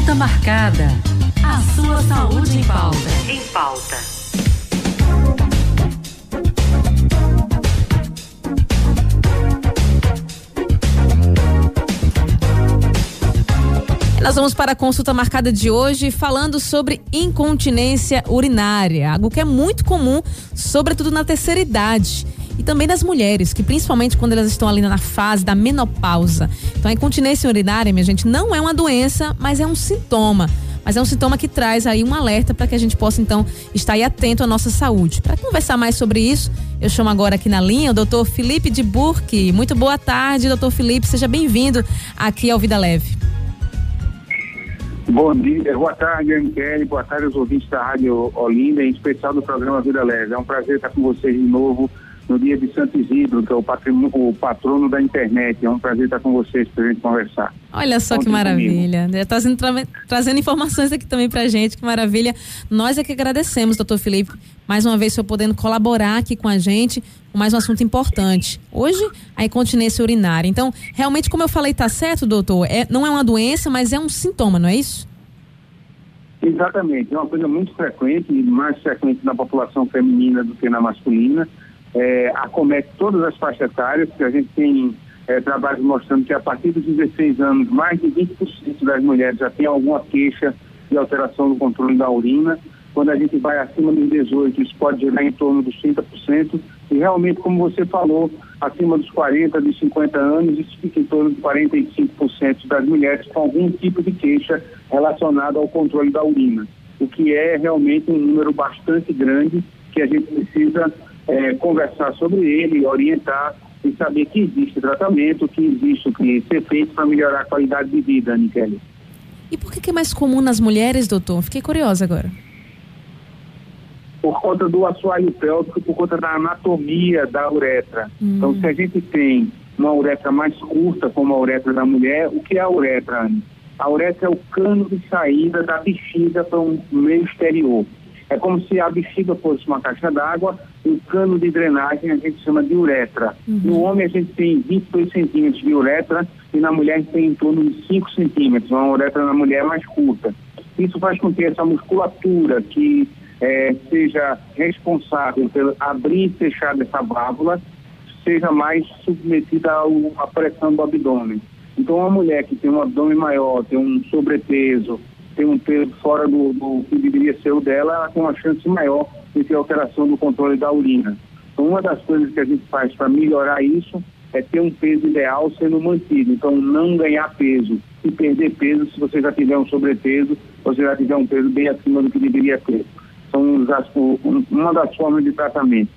Consulta marcada. A sua saúde em pauta. Em pauta. Nós vamos para a consulta marcada de hoje falando sobre incontinência urinária, algo que é muito comum, sobretudo na terceira idade e também das mulheres, que principalmente quando elas estão ali na fase da menopausa. Então a incontinência urinária, minha gente, não é uma doença, mas é um sintoma. Mas é um sintoma que traz aí um alerta para que a gente possa então estar aí atento à nossa saúde. Para conversar mais sobre isso, eu chamo agora aqui na linha o doutor Felipe de Burque. Muito boa tarde, doutor Felipe, seja bem-vindo aqui ao Vida Leve. Bom dia, boa tarde, Kelly, boa tarde aos ouvintes da Rádio Olinda, em especial do programa Vida Leve. É um prazer estar com vocês de novo no dia de Santo Isidro, que é o, o patrono da internet. É um prazer estar com vocês para a gente conversar. Olha só Contem que maravilha. Está Trazendo, tra trazendo informações aqui também para a gente, que maravilha. Nós é que agradecemos, doutor Felipe, mais uma vez, o senhor podendo colaborar aqui com a gente com mais um assunto importante. Hoje, a incontinência urinária. Então, realmente, como eu falei, está certo, doutor? É, não é uma doença, mas é um sintoma, não é isso? Exatamente. É uma coisa muito frequente, mais frequente na população feminina do que na masculina é, acomete todas as faixas etárias, que a gente tem é, trabalhos mostrando que a partir dos 16 anos, mais de 20% das mulheres já tem alguma queixa de alteração do controle da urina. Quando a gente vai acima dos 18, isso pode gerar em torno dos 30%. E realmente, como você falou, acima dos 40, dos 50 anos, isso fica em torno de 45% das mulheres com algum tipo de queixa relacionada ao controle da urina. O que é realmente um número bastante grande que a gente precisa é, conversar sobre ele, orientar e saber que existe tratamento, que existe o que ser feito para melhorar a qualidade de vida, Nicele. E por que, que é mais comum nas mulheres, doutor? Fiquei curiosa agora. Por conta do assoalho pélvico, por conta da anatomia da uretra. Hum. Então, se a gente tem uma uretra mais curta, como a uretra da mulher, o que é a uretra, Anne? A uretra é o cano de saída da bexiga para um meio exterior. É como se a bexiga fosse uma caixa d'água o cano de drenagem a gente chama de uretra. Uhum. No homem a gente tem 22 centímetros de uretra e na mulher a gente tem em torno de 5 centímetros, uma uretra na mulher mais curta. Isso faz com que essa musculatura que é, seja responsável pelo abrir e fechar dessa válvula seja mais submetida à pressão do abdômen. Então, uma mulher que tem um abdômen maior, tem um sobrepeso, tem um peso fora do, do que deveria ser o dela, ela tem uma chance maior de ter alteração do controle da urina. Então, uma das coisas que a gente faz para melhorar isso é ter um peso ideal sendo mantido. Então, não ganhar peso e perder peso se você já tiver um sobrepeso, você já tiver um peso bem acima do que deveria ter. São uma das formas de tratamento.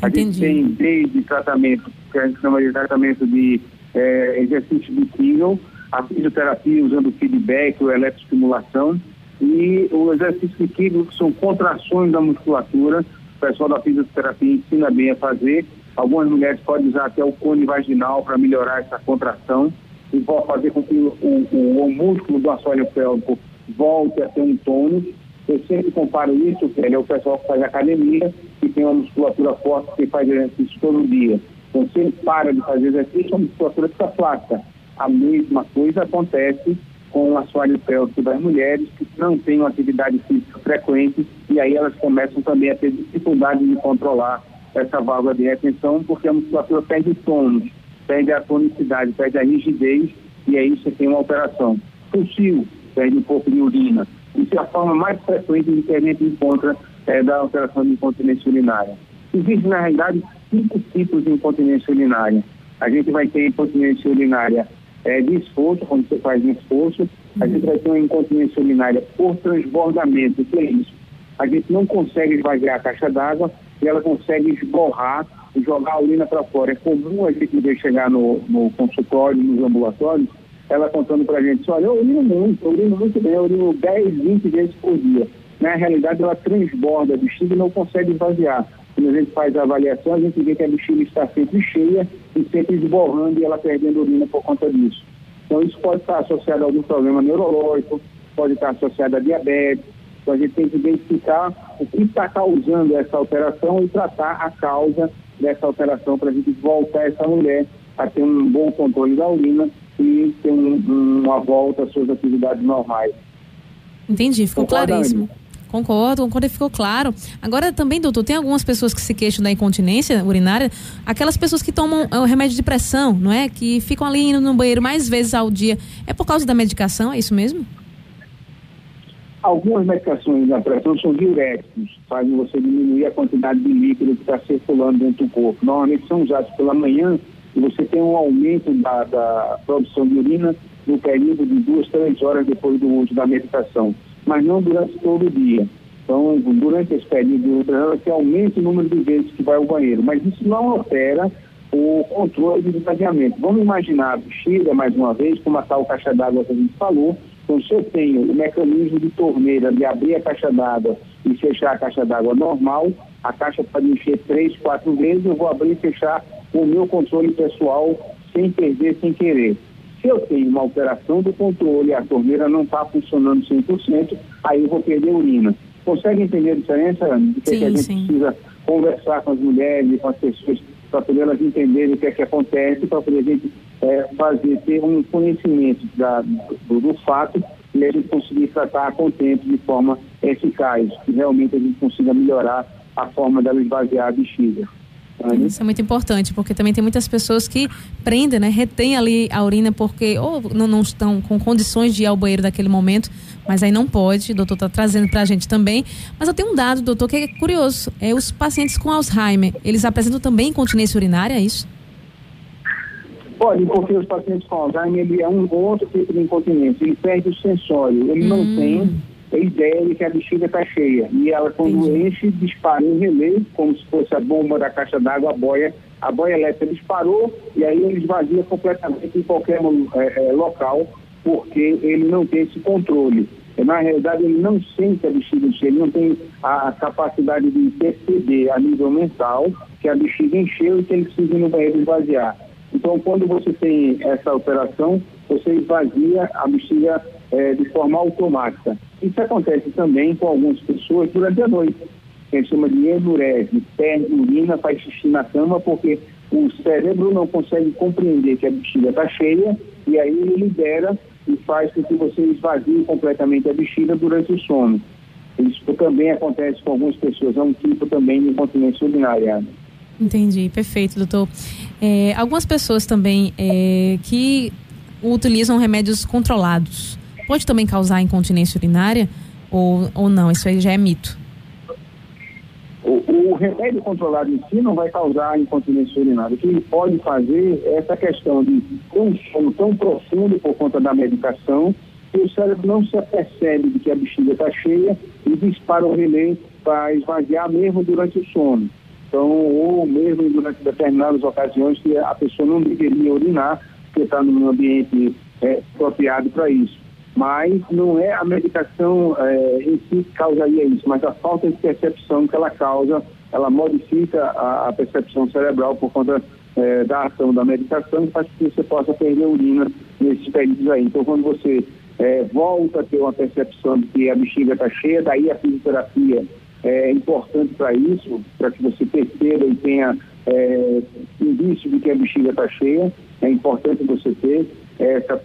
A Entendi. gente tem desde tratamento, que a gente chama de tratamento de é, exercício de Kegel, a fisioterapia usando feedback ou eletroestimulação e o exercício Kegel, que são contrações da musculatura. O pessoal da fisioterapia ensina bem a fazer. Algumas mulheres podem usar até o cone vaginal para melhorar essa contração e pode fazer com que o, o, o músculo do assoalho pélvico volte a ter um tônus. Eu sempre comparo isso, que é o pessoal que faz academia, que tem uma musculatura forte, que faz exercício todo dia. Então, se ele para de fazer exercício, a musculatura fica flácida. A mesma coisa acontece com assoalho pélvico das mulheres que não têm uma atividade física frequente e aí elas começam também a ter dificuldade de controlar essa válvula de retenção porque a musculatura perde tônus, perde a tonicidade, perde a rigidez e aí você tem uma alteração. Tossiu, perde um pouco de urina. Isso é a forma mais frequente que a gente encontra é, da alteração de incontinência urinária. Existem, na realidade, cinco tipos de incontinência urinária. A gente vai ter incontinência urinária é, de esforço, quando você faz um esforço, a gente vai ter uma incontinência urinária por transbordamento, que é isso? A gente não consegue esvaziar a caixa d'água e ela consegue esborrar e jogar a urina para fora. É comum a gente ver chegar no, no consultório, nos ambulatórios, ela contando para a gente, olha, eu urino muito, eu urino muito bem, eu urino 10, 20 vezes por dia. Na realidade, ela transborda a bexiga não consegue esvaziar. Quando a gente faz a avaliação, a gente vê que a bexiga está sempre cheia e sempre esborrando e ela perdendo urina por conta disso. Então, isso pode estar associado a algum problema neurológico, pode estar associado a diabetes. Então, a gente tem que identificar o que está causando essa alteração e tratar a causa dessa alteração para a gente voltar essa mulher a ter um bom controle da urina e ter um, uma volta às suas atividades normais. Entendi, ficou claríssimo. Concordo, concordo ficou claro. Agora também, doutor, tem algumas pessoas que se queixam da incontinência urinária, aquelas pessoas que tomam o remédio de pressão, não é? Que ficam ali indo no banheiro mais vezes ao dia. É por causa da medicação, é isso mesmo? Algumas medicações da pressão são diuréticos, fazem você diminuir a quantidade de líquido que está circulando dentro do corpo. Normalmente são usados pela manhã e você tem um aumento da, da produção de urina no período de duas, três horas depois do uso da medicação mas não durante todo o dia. Então, durante esse período de ultrassom, que aumenta o número de vezes que vai ao banheiro, mas isso não altera o controle do esvaziamento. Vamos imaginar a bexiga, mais uma vez, como a tal caixa d'água que a gente falou. Então, se eu tenho o mecanismo de torneira de abrir a caixa d'água e fechar a caixa d'água normal, a caixa pode encher três, quatro vezes, eu vou abrir e fechar o meu controle pessoal sem perder, sem querer. Se eu tenho uma alteração do controle e a torneira não está funcionando 100%, aí eu vou perder urina. Consegue entender a diferença, Ana? Que, sim, que a gente sim. precisa conversar com as mulheres, com as pessoas, para poder elas entenderem o que é que acontece, para poder a gente é, fazer, ter um conhecimento da, do, do fato e a gente conseguir tratar com tempo de forma eficaz, que realmente a gente consiga melhorar a forma dela esvaziar a bexiga. Isso é muito importante, porque também tem muitas pessoas que prendem, né, retêm ali a urina porque ou não, não estão com condições de ir ao banheiro naquele momento, mas aí não pode, o doutor está trazendo para a gente também. Mas eu tenho um dado, doutor, que é curioso, é os pacientes com Alzheimer, eles apresentam também incontinência urinária, é isso? Pode, porque os pacientes com Alzheimer, ele é um outro tipo de incontinência, ele perde o sensório, ele hum. não tem a ideia de que a bexiga está cheia. E ela, quando Entendi. enche, dispara em relé, como se fosse a bomba da caixa d'água, a boia, a boia elétrica disparou e aí ele esvazia completamente em qualquer é, é, local, porque ele não tem esse controle. Na realidade, ele não sente a bexiga cheia, ele não tem a capacidade de perceber a nível mental que a bexiga encheu e que ele precisa ir no banheiro esvaziar. Então, quando você tem essa operação, você esvazia a bexiga é, de forma automática. Isso acontece também com algumas pessoas durante a noite. A gente chama de endurece, perde urina, faz xixi na cama, porque o cérebro não consegue compreender que a bexiga está cheia e aí ele libera e faz com que você esvazie completamente a bexiga durante o sono. Isso também acontece com algumas pessoas, é um tipo também de incontinência urinária. Entendi, perfeito, doutor. É, algumas pessoas também é, que utilizam remédios controlados pode também causar incontinência urinária ou, ou não? Isso aí já é mito. O, o, remédio controlado em si não vai causar incontinência urinária. O que ele pode fazer é essa questão de ter um sono tão profundo por conta da medicação que o cérebro não se apercebe de que a bexiga está cheia e dispara o relé para esvaziar mesmo durante o sono. Então, ou mesmo durante determinadas ocasiões que a pessoa não deveria urinar, porque está num ambiente é, apropriado para isso mas não é a medicação é, em si que causaria isso, mas a falta de percepção que ela causa, ela modifica a, a percepção cerebral por conta é, da ação da medicação e faz com que você possa perder urina nesses períodos aí. Então, quando você é, volta a ter uma percepção de que a bexiga está cheia, daí a fisioterapia é importante para isso, para que você perceba e tenha é, indício de que a bexiga está cheia. É importante você ter essa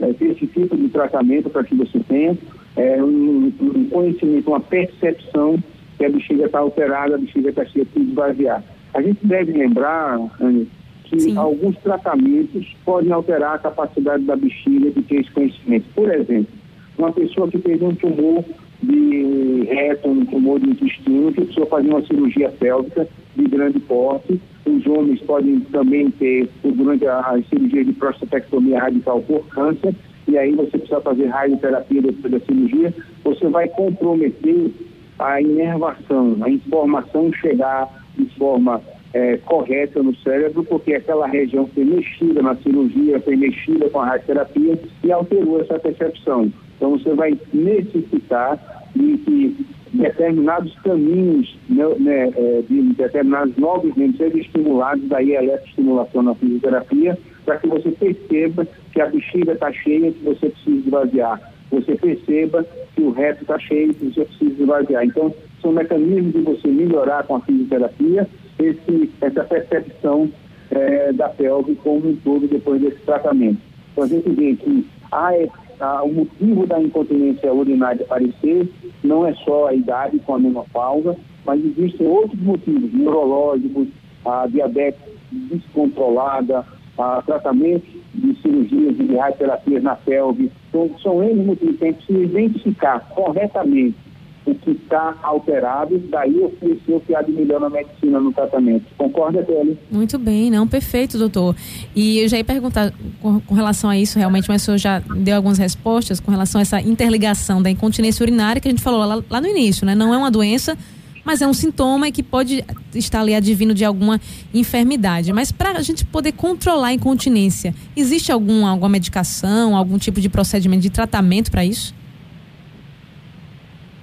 é, ter esse tipo de tratamento para que você tenha é, um, um, conhecimento, uma percepção que a bexiga está alterada, a bexiga está cheia de esvaziar. A gente deve lembrar, Anny, que Sim. alguns tratamentos podem alterar a capacidade da bexiga de ter esse conhecimento. Por exemplo, uma pessoa que teve um tumor de reto, um tumor de intestino, que precisou fazer uma cirurgia pélvica de grande porte. Os homens podem também ter, durante a cirurgia de prostatectomia radical por câncer, e aí você precisa fazer radioterapia depois da cirurgia, você vai comprometer a inervação, a informação chegar de forma é, correta no cérebro, porque aquela região foi mexida na cirurgia, foi mexida com a radioterapia e alterou essa percepção. Então você vai necessitar de que determinados caminhos, né, né, é, de determinados novos membros sejam estimulados, daí a eletroestimulação na fisioterapia, para que você perceba que a bexiga está cheia, que você precisa esvaziar. Você perceba que o reto está cheio, que você precisa esvaziar. Então, são mecanismos de você melhorar com a fisioterapia esse, essa percepção é, da pelve como um todo depois desse tratamento. Então, a gente vê que há a, o motivo da incontinência urinária aparecer não é só a idade com a menopausa, mas existem outros motivos neurológicos, a diabetes descontrolada, a tratamento de cirurgias de radioterapias na pelve. Então, são eles motivos que a gente precisa identificar corretamente o que está alterado, daí oferecer o há de melhor na medicina no tratamento. Concorda, Kelly? Muito bem, não, perfeito, doutor. E eu já ia perguntar com, com, relação a isso realmente, mas o senhor já deu algumas respostas com relação a essa interligação da incontinência urinária que a gente falou lá, lá no início, né? Não é uma doença, mas é um sintoma que pode estar ali advindo de alguma enfermidade. Mas para a gente poder controlar a incontinência, existe algum, alguma medicação, algum tipo de procedimento de tratamento para isso?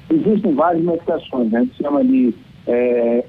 Existem várias medicações, né? a gente chama de é,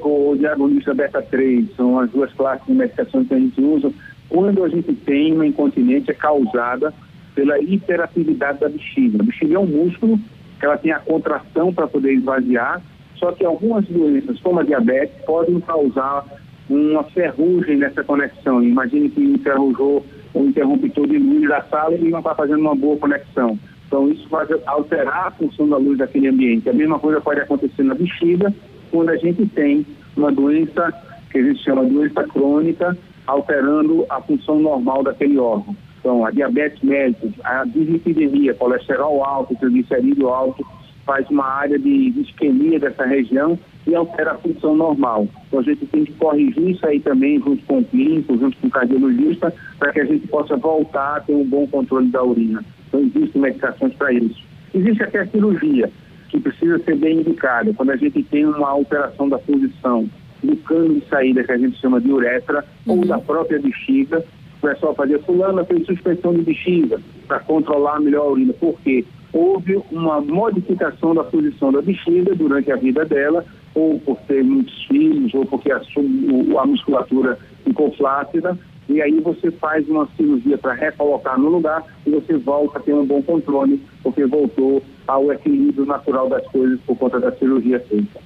ou de agonista beta-3, são as duas classes de medicações que a gente usa quando a gente tem uma incontinência causada pela hiperatividade da bexiga. A bexiga é um músculo que ela tem a contração para poder esvaziar, só que algumas doenças, como a diabetes, podem causar uma ferrugem nessa conexão. Imagine que enferrujou um interruptor de luz da sala e não está fazendo uma boa conexão. Então, isso vai alterar a função da luz daquele ambiente. A mesma coisa pode acontecer na bexiga, quando a gente tem uma doença que a gente chama de doença crônica, alterando a função normal daquele órgão. Então, a diabetes mellitus, a dislipidemia, colesterol alto, triglicerídeo alto, faz uma área de isquemia dessa região e altera a função normal. Então a gente tem que corrigir isso aí também junto com o clínico, junto com o cardiologista, para que a gente possa voltar a ter um bom controle da urina. Então existem medicações para isso. Existe até a cirurgia, que precisa ser bem indicada. Quando a gente tem uma alteração da posição do cano de saída, que a gente chama de uretra, uhum. ou da própria bexiga, o pessoal fazia fulana fez suspensão de bexiga para controlar melhor a urina. Por quê? houve uma modificação da posição da bexiga durante a vida dela, ou por ter muitos filhos, ou porque a, a musculatura ficou flácida, e aí você faz uma cirurgia para recolocar no lugar e você volta a ter um bom controle, porque voltou ao equilíbrio natural das coisas por conta da cirurgia feita.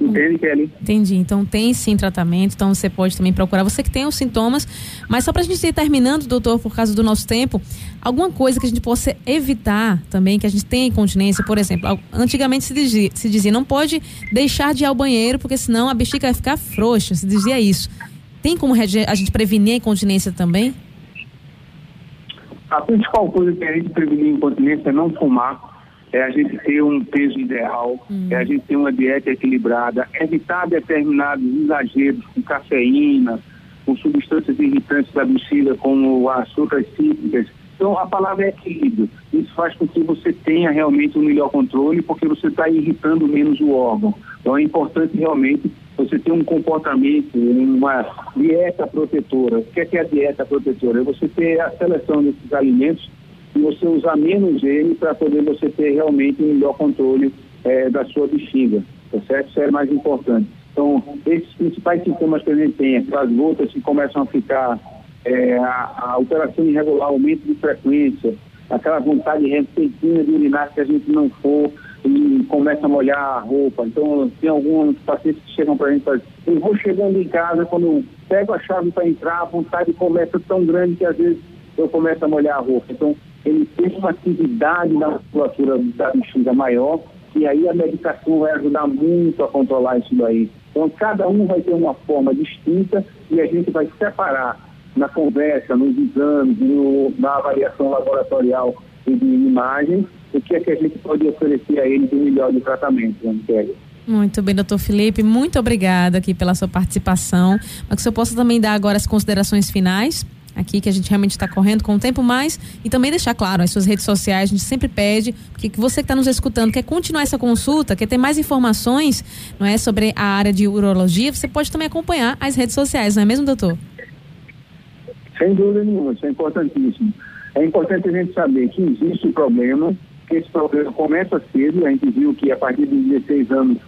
Entende, Kelly? Entendi. Então tem sim tratamento, então você pode também procurar. Você que tem os sintomas, mas só para a gente ir terminando, doutor, por causa do nosso tempo, alguma coisa que a gente possa evitar também, que a gente tenha incontinência, por exemplo, antigamente se dizia, se dizia não pode deixar de ir ao banheiro, porque senão a bexiga vai ficar frouxa, se dizia isso. Tem como a gente prevenir a incontinência também? A principal coisa que a gente prevenir a incontinência é não fumar é a gente ter um peso ideal, hum. é a gente ter uma dieta equilibrada, evitar determinados exageros com cafeína, com substâncias irritantes da bexiga, como açúcares cítricas. Então, a palavra é equilíbrio. Isso faz com que você tenha realmente um melhor controle, porque você está irritando menos o órgão. Então, é importante realmente você ter um comportamento, uma dieta protetora. O que é, que é a dieta protetora? É você ter a seleção desses alimentos e você usar menos ele para poder você ter realmente um melhor controle é, da sua bexiga, tá certo? Isso é mais importante. Então, esses principais sintomas que a gente tem, aquelas gotas que começam a ficar, é, a, a, alteração irregular, aumento de frequência, aquela vontade repentina de urinar que a gente não for e começa a molhar a roupa. Então, tem alguns pacientes que chegam para a gente e falam, eu vou chegando em casa, quando pego a chave para entrar, a vontade começa tão grande que às vezes eu começo a molhar a roupa. Então, ele tem uma atividade na musculatura da bexiga maior e aí a medicação vai ajudar muito a controlar isso daí. Então, cada um vai ter uma forma distinta e a gente vai separar na conversa, nos exames, no, na avaliação laboratorial e de imagem, o que é que a gente pode oferecer a ele de melhor de tratamento, né, muito bem, doutor Felipe, muito obrigada aqui pela sua participação. Mas que o senhor possa também dar agora as considerações finais aqui que a gente realmente está correndo com o tempo mais e também deixar claro as suas redes sociais, a gente sempre pede que você que está nos escutando quer continuar essa consulta, quer ter mais informações, não é, sobre a área de urologia, você pode também acompanhar as redes sociais, não é mesmo, doutor? Sem dúvida nenhuma, isso é importantíssimo. É importante a gente saber que existe um problema, esse problema começa cedo, a gente viu que a partir de 16 anos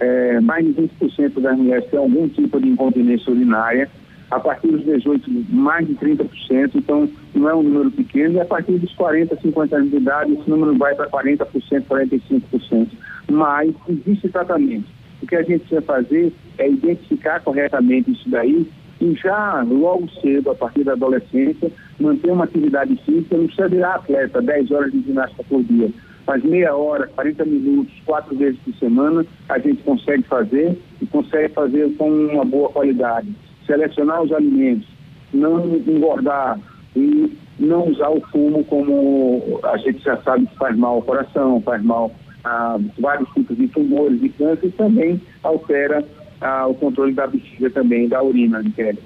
é, mais de 20% das mulheres têm algum tipo de incontinência urinária, a partir dos 18, mais de 30%, então não é um número pequeno, e a partir dos 40, 50 anos de idade, esse número vai para 40%, 45%. Mas existe tratamento. O que a gente precisa fazer é identificar corretamente isso daí E já logo cedo, a partir da adolescência, manter uma atividade física, não precisa virar atleta, 10 horas de ginástica por dia, mas meia hora, 40 minutos, quatro vezes por semana, a gente consegue fazer e consegue fazer com uma boa qualidade. Selecionar os alimentos, não engordar e não usar o fumo como a gente já sabe que faz mal ao coração, faz mal a vários tipos de tumores e câncer também altera ah, o controle da bexiga também, da urina, Kelly.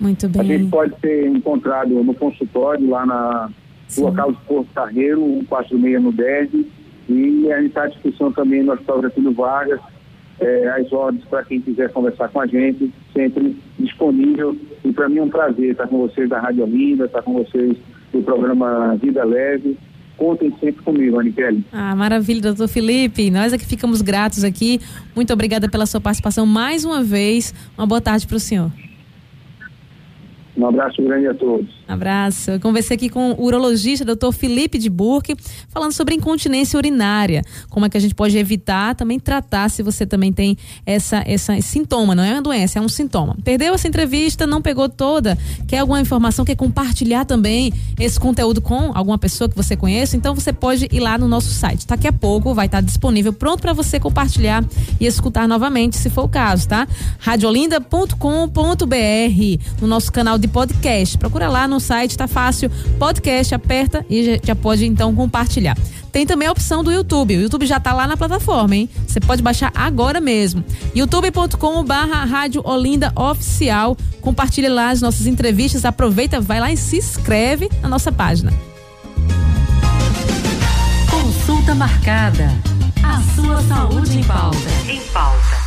Muito bem. A gente pode ser encontrado no consultório, lá na Sim. Rua Carlos Porto Carreiro, 146 no DERD, e a gente está à discussão também no Hospital Getúlio Vargas, é, as ordens para quem quiser conversar com a gente, sempre disponível. E para mim é um prazer estar com vocês da Rádio Olinda, estar com vocês do programa Vida Leve. Contem sempre comigo, Aniquele. Ah, maravilha, doutor Felipe. Nós é que ficamos gratos aqui. Muito obrigada pela sua participação mais uma vez. Uma boa tarde para o senhor. Um abraço grande a todos. Abraço. Eu conversei aqui com o urologista, doutor Felipe de Burque, falando sobre incontinência urinária. Como é que a gente pode evitar, também tratar se você também tem essa, essa sintoma. Não é uma doença, é um sintoma. Perdeu essa entrevista, não pegou toda, quer alguma informação, quer compartilhar também esse conteúdo com alguma pessoa que você conheça, então você pode ir lá no nosso site. Daqui a pouco vai estar disponível, pronto para você compartilhar e escutar novamente, se for o caso, tá? radiolinda.com.br, no nosso canal de podcast. Procura lá no site, tá fácil. Podcast, aperta e já, já pode então compartilhar. Tem também a opção do YouTube. O YouTube já tá lá na plataforma, hein? Você pode baixar agora mesmo. youtube.com barra Rádio Olinda Oficial. Compartilhe lá as nossas entrevistas. Aproveita, vai lá e se inscreve na nossa página. Consulta marcada. A sua saúde em pauta. Em pauta.